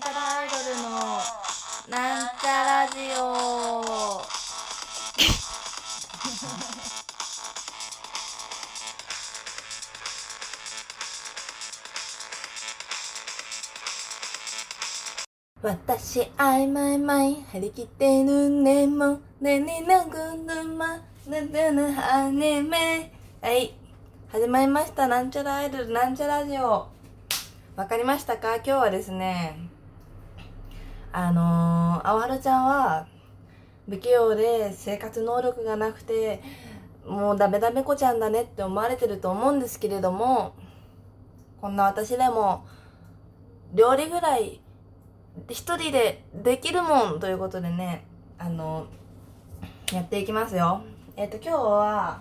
なんちゃらアイドルのなんちゃラジオ。私あいまいまい張り切ってるね。もねになぐるまねねねはねめはい。始まりました。なんちゃらアイドルなんちゃラジオ。わかりましたか？今日はですねあのー、あわるちゃんは不器用で生活能力がなくてもうダメダメ子ちゃんだねって思われてると思うんですけれどもこんな私でも料理ぐらい一人でできるもんということでね、あの、やっていきますよ。えっ、と、今日は、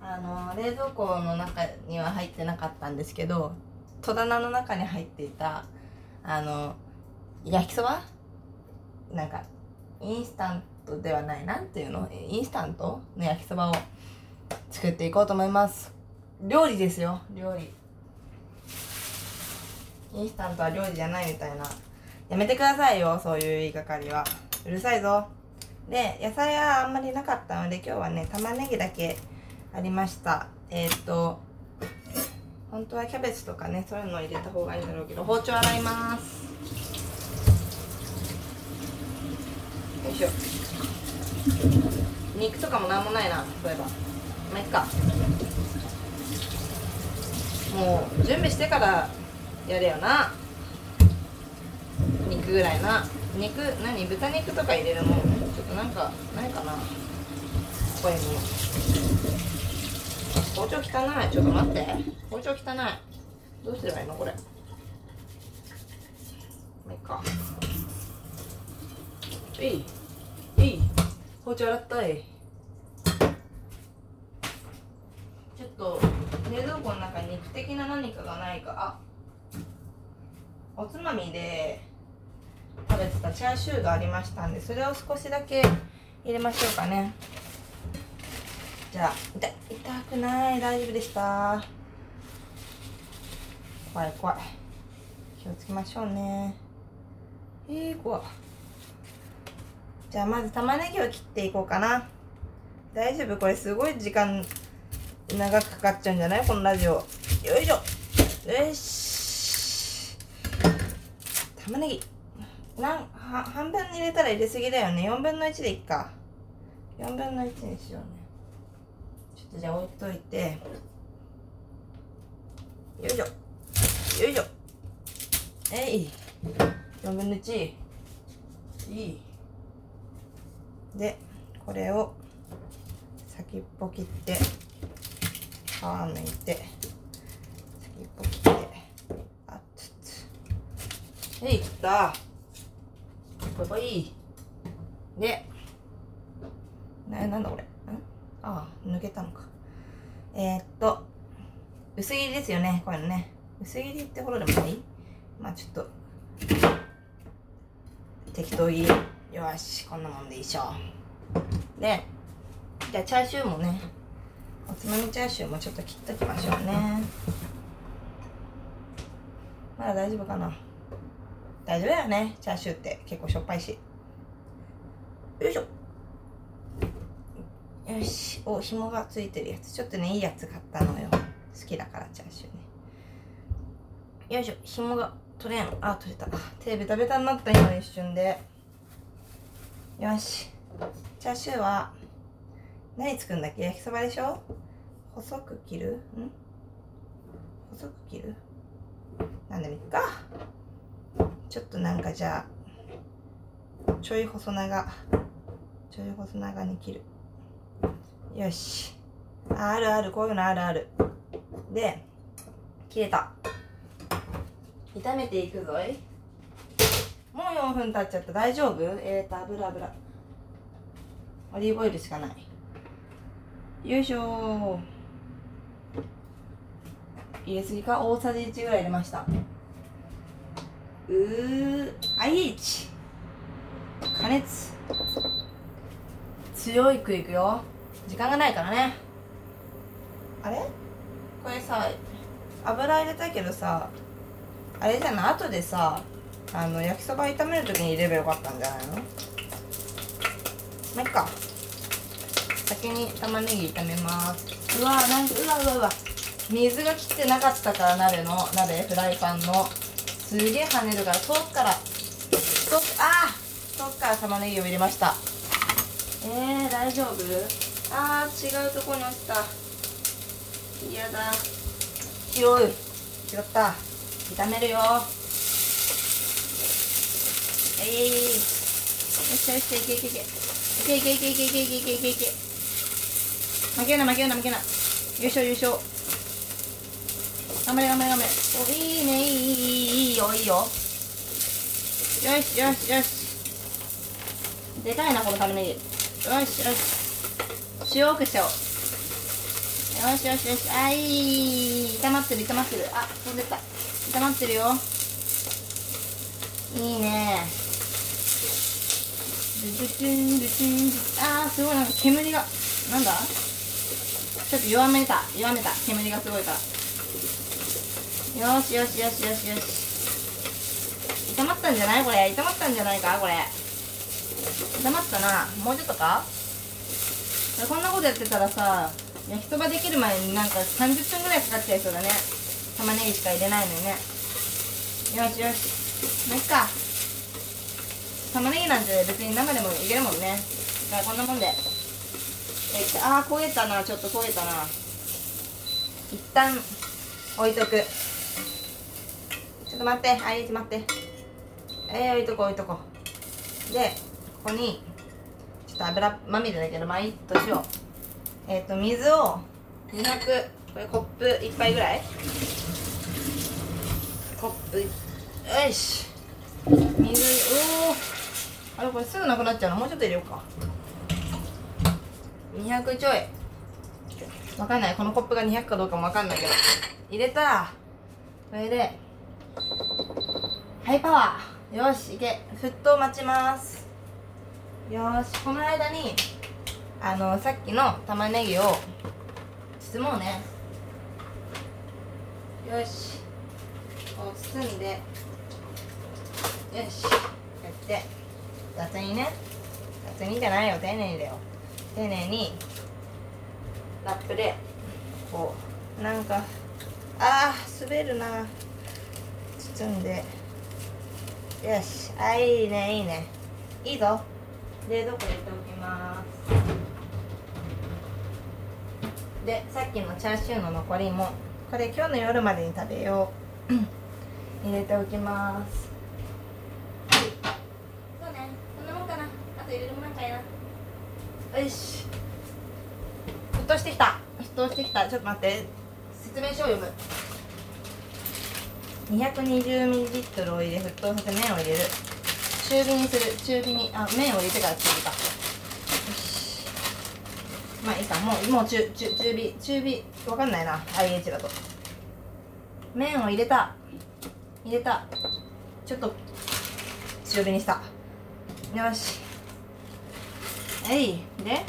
あの、冷蔵庫の中には入ってなかったんですけど、戸棚の中に入っていた、あの、焼きそば？なんか、インスタントではない、なんていうの？インスタントの焼きそばを作っていこうと思います。料理ですよ、料理。インスタントは料理じゃないみたいなやめてくださいよ、そういう言いがかりは。うるさいぞ。で、野菜はあんまりなかったので、今日はね、玉ねぎだけありました。えー、っと、本当はキャベツとかね、そういうのを入れた方がいいんだろうけど、包丁洗います。しょ。肉とかもなんもないな、そういえば。まあ、いっか。もう、準備してからやれよな。肉ぐらいな。肉何？豚肉とか入れるもんちょっとなんかないかな。ここにも包丁汚い。ちょっと待って。包丁汚い。どうすればいいの？これ。まあいいか。えい。包丁洗ったい。ちょっと冷蔵庫の中に肉的な何かがないか。おつまみで食べてたチャーシューがありましたんでそれを少しだけ入れましょうかね。じゃあ痛痛くない。大丈夫でした。怖い怖い。気をつけましょうね。えー、怖じゃあまず玉ねぎを切っていこうかな。大丈夫？これすごい時間長くかかっちゃうんじゃない？このラジオ。よいしょ。よし。玉ねぎ。なんは半分に入れたら入れすぎだよね。4分の1でいっか。4分の1にしようね。ちょっとじゃあ置いといて。よいしょ。よいしょ。えい。4分の1いい。でこれを先っぽ切って皮抜いて先っぽ切ってあっつつえいった。ここいい。でななんだこれ？ん？ああ抜けたのか。えー、っと薄切りですよねこれね。薄切りってほどでもない？まあちょっと適当切りよしこんなもんでいいっしょ。でじゃあチャーシューもねおつまみチャーシューもちょっと切っときましょうね。まだ大丈夫かな？大丈夫だよねチャーシューって。結構しょっぱいし。よいしょ。よし。お紐がついてるやつ。ちょっとねいいやつ買ったのよ。好きだからチャーシューね。よいしょ。紐が取れん。あ取れた。手ベタベタになった今の一瞬でよし。チャーシューは何作るんだっけ？焼きそばでしょ？細く切る？ん？細く切る？なんでもいいか。ちょっとなんかじゃあちょい細長。ちょい細長に切る。よし。ああるある。こういうのあるある。で切れた。炒めていくぞい。もう4分経っちゃった。大丈夫？えーと油油。オリーブオイルしかない。よいしょ入れすぎか？大さじ1ぐらい入れました。うー IH 加熱。強いくいくよ。時間がないからね。あれ？これさ油入れたけどさあれじゃない？後でさあの焼きそば炒める時に入れればよかったんじゃないの？まあいっか先に玉ねぎ炒めます。うわなんかうわうわうわ。水が切ってなかったから鍋の鍋フライパンの。すげえ跳ねるから遠くから。遠くあー遠くから玉ねぎを入れました。えー、大丈夫？あー違うとこに落ちた。嫌だ。拾う拾った。炒めるよえいよしよしいけいけいけいけいけいけいけいけいけいけいけいけ負けな負けな負けな優勝優勝頑張れ頑張れ頑張れおいいねいいいいいいいいよいいよよしよしよしでかいなこの玉ねぎよしよし塩くしちゃおうよしよしよしあいい炒まってる炒まってるあ飛んでった炒まってるよいいねドゥドゥドゥンドゥドゥンあーすごいなんか煙が。なんだ？ちょっと弱めた。弱めた。煙がすごいから。よしよしよしよしよし。炒まったんじゃない？これ。炒まったんじゃないか？これ。炒まったな。もうちょっとか？こんなことやってたらさ焼きそばできる前になんか30分ぐらいかかっちゃいそうだね。玉ねぎしか入れないのにね。よしよし。まあいっか。玉ねぎなんて別に生でもいけるもんね。だからこんなもんで。えあ焦げたな。ちょっと焦げたな。一旦置いとく。ちょっと待って。あいち待って。えー、置いとこう置いとこう。でここにちょっと油まみれだけどまあいいとしようえっ、ー、と水を200これコップ1杯ぐらい。コップよし。水おおあれこれすぐなくなっちゃうの。もうちょっと入れようか。200ちょい。わかんない。このコップが200かどうかもわかんないけど。入れた。らこれで。ハイパワー。よしいけ。沸騰待ちます。よしこの間にあのさっきの玉ねぎを包もうね。よし。こう包んで。よし。やって。雑にね。雑にじゃないよ。丁寧にだよ。丁寧に。ラップでこう。なんかあー滑るな。包んで。よし。あいいねいいね。いいぞ。冷蔵庫入れておきます。でさっきのチャーシューの残りもこれ今日の夜までに食べよう。入れておきますそうねこんなもんかなあと入れるもんなんかいなよし。沸騰してきた。沸騰してきた。ちょっと待って。説明書を読む。220ml を入れ沸騰させ麺を入れる。中火にする。中火にあ麺を入れてから中火か。よし。まあいいか。もうもう中中中火。中火。わかんないな。IH だと。麺を入れた。入れた。ちょっと強火にした。よし。えい。で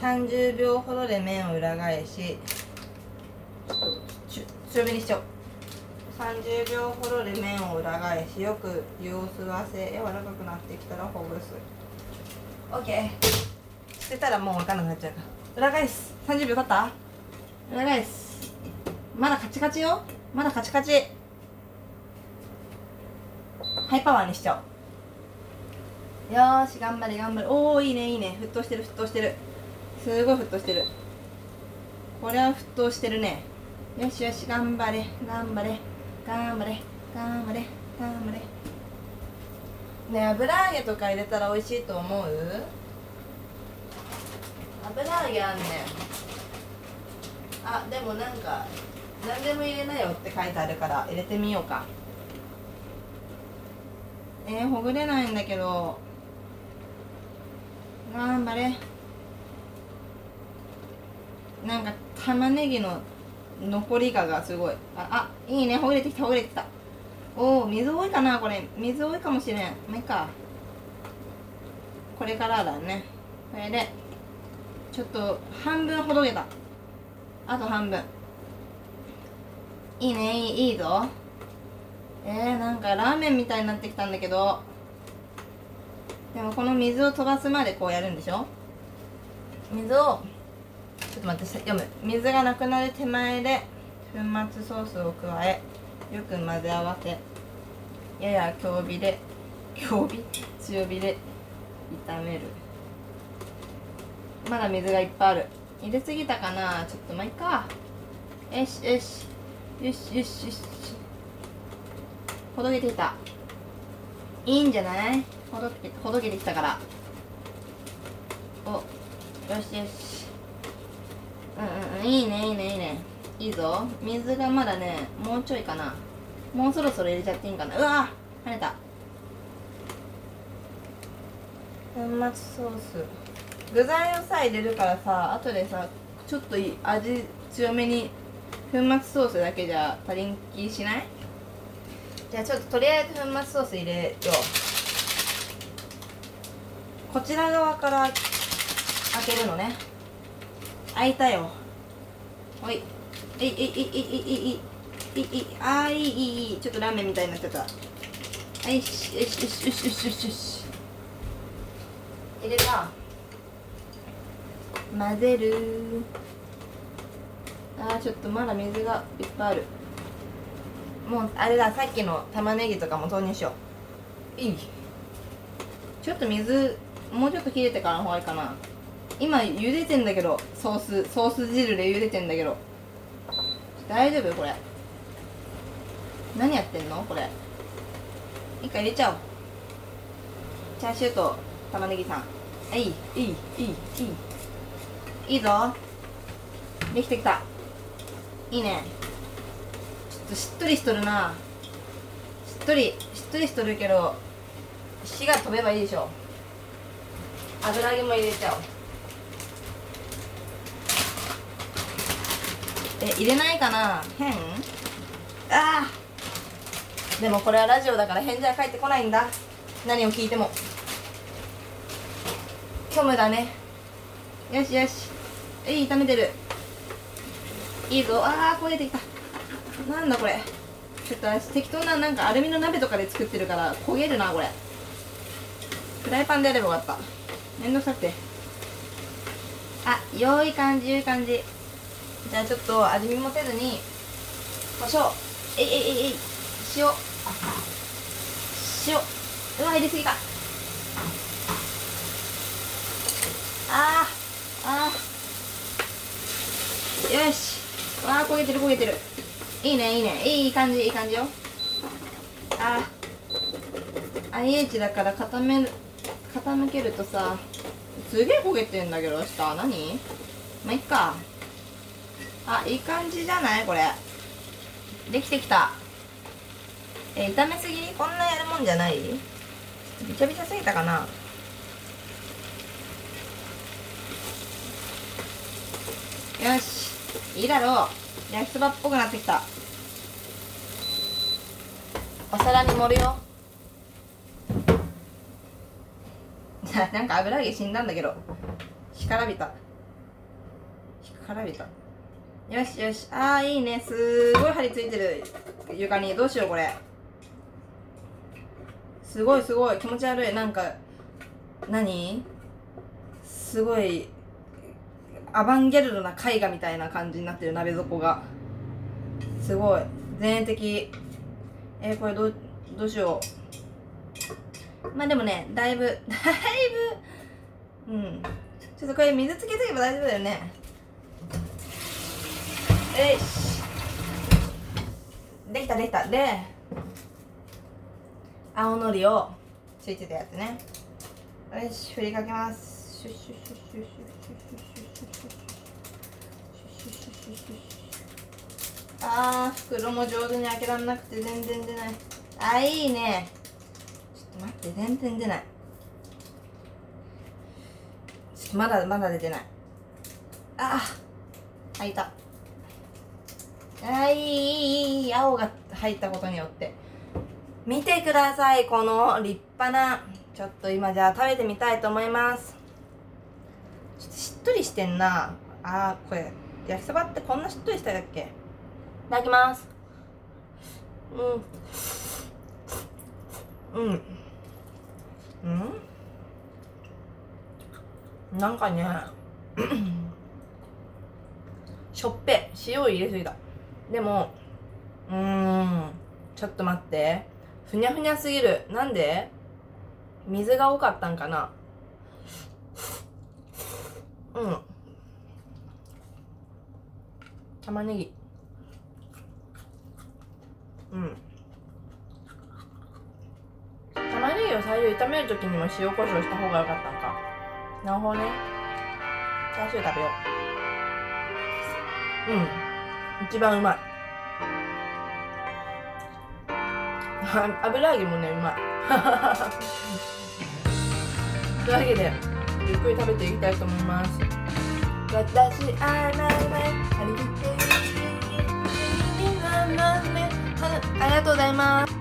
30秒ほどで麺を裏返しちょっと強火にしちゃおう。30秒ほどで麺を裏返しよく湯を吸わせ柔らかくなってきたらほぐす。OK 捨てたらもう分かんなくなっちゃうから。裏返す。30秒経った？裏返す。まだカチカチよ。まだカチカチ。ハイパワーにしちゃおう。よし頑張れ頑張れ。おおいいねいいね。沸騰してる沸騰してる。すごい沸騰してる。これは沸騰してるね。よしよし頑張れ頑張れ。頑張れ頑張れ頑張れ。ね油揚げとか入れたら美味しいと思う？油揚げあんねん。あでもなんか何でも入れなよって書いてあるから入れてみようか。えー、ほぐれないんだけど。頑張れ。なんか玉ねぎの残りががすごい。ああいいね。ほぐれてきたほぐれてきた。おお水多いかなこれ。水多いかもしれん。まあいいか。これからだね。これでちょっと半分ほどけた。あと半分。いいね。いいぞ。えー、なんかラーメンみたいになってきたんだけど。でもこの水を飛ばすまでこうやるんでしょ？水をちょっと待って読む。水がなくなる手前で粉末ソースを加えよく混ぜ合わせやや強火で強火？強火で炒める。まだ水がいっぱいある。入れすぎたかな？ちょっとまあいっか。よしよし。よしよしよし。ほどけてきた。いいんじゃない？ほどけほどけてきたから。およしよし。うんうんいいねいいねいいね。いいぞ。水がまだねもうちょいかな。もうそろそろ入れちゃっていいんかな。うわ跳ねた。粉末ソース。具材をさ入れるからさ後でさちょっと味強めに粉末ソースだけじゃ足りん気しない？じゃあちょっととりあえず粉末ソース入れよう。こちら側から開けるのね。開いたよ。ほい。えいえいいいいいいあーいいいいいちょっとラーメンみたいになっちゃったはいよしよしよしよしよしよし入れた混ぜるあーちょっとまだ水がいっぱいあるもうあれださっきの玉ねぎとかも投入しよう。いい。ちょっと水もうちょっと切れてからほうがいいかな。今茹でてんだけどソースソース汁で茹でてんだけど。大丈夫これ。何やってんの？これ。一回入れちゃおう。チャーシューと玉ねぎさん。いい。いい。いい。いい。いいぞ。できてきた。いいね。しっとりしとるな。しっとりしっとりしとるけど火が飛べばいいでしょ。油揚げも入れちゃおう。え入れないかな。変？あでもこれはラジオだから返事は返ってこないんだ。何を聞いても。虚無だね。よしよし。えい炒めてる。いいぞ。ああ焦げてきた。なんだこれ。ちょっと適当ななんかアルミの鍋とかで作ってるから焦げるなこれ。フライパンであればよかった。面倒くさくて。あ良い感じ良い感じ。じゃあちょっと味見もせずに胡椒えいえいえい塩。塩。うわ入れすぎかあー。あー。よし。わあ焦げてる焦げてる。いいねいいね。いい感じいい感じよ。あ IH だから固め傾けるとさすげえ焦げてんだけど下何？まあ、いっか。あいい感じじゃない？これ。できてきた。え炒めすぎ？こんなやるもんじゃない？びちゃびちゃすぎたかな？よし。いいだろう。焼きそばっぽくなってきた。お皿に盛るよ。なんか油揚げ死んだんだけど。干からびた。干からびた。よしよし。ああいいね。すごい張り付いてる。床に。どうしようこれ。すごいすごい。気持ち悪い。なんか何？すごいアバンゲルドな絵画みたいな感じになってる鍋底が。すごい。前衛的。えー、これどどうしよう。まあでもねだいぶだいぶうん。ちょっとこれ水つけとけば大丈夫だよね。よし。できたできた。で青のりをついてたやつね。よし振りかけます。シュッシュッシュッシュッシュッシュッシュッああ袋も上手に開けられなくて全然出ない。あいいね。ちょっと待って全然出ない。ちょっとまだまだ出てない。ああ開いた。あいいいいいい青が入ったことによって見てくださいこの立派なちょっと今じゃあ食べてみたいと思いますちょっとしっとりしてんなああこれ焼きそばってこんなしっとりしたっけ？いただきます。うん。うん。うん？なんかね しょっぺ塩入れすぎた。でもうーん。ちょっと待って。ふにゃふにゃすぎる。なんで？水が多かったんかな。うん玉ねぎ。うん。玉ねぎを最初炒める時にも塩コショウした方が良かったんか。なるほどね。チャーシュー食べよう。うん。一番うまい。油揚げもねうまい。というわけでゆっくり食べていきたいと思います。私あららありきてるありがとうございます。